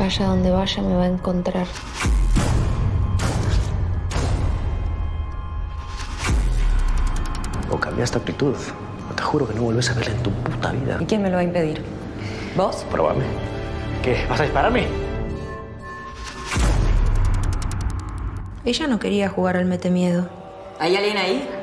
vaya donde vaya me va a encontrar. O cambiaste actitud. Te juro que no vuelves a verla en tu puta vida. ¿Y quién me lo va a impedir? ¿Vos? Pruébame. ¿Qué? ¿Vas a dispararme? Ella no quería jugar al mete miedo. ¿Hay alguien ahí?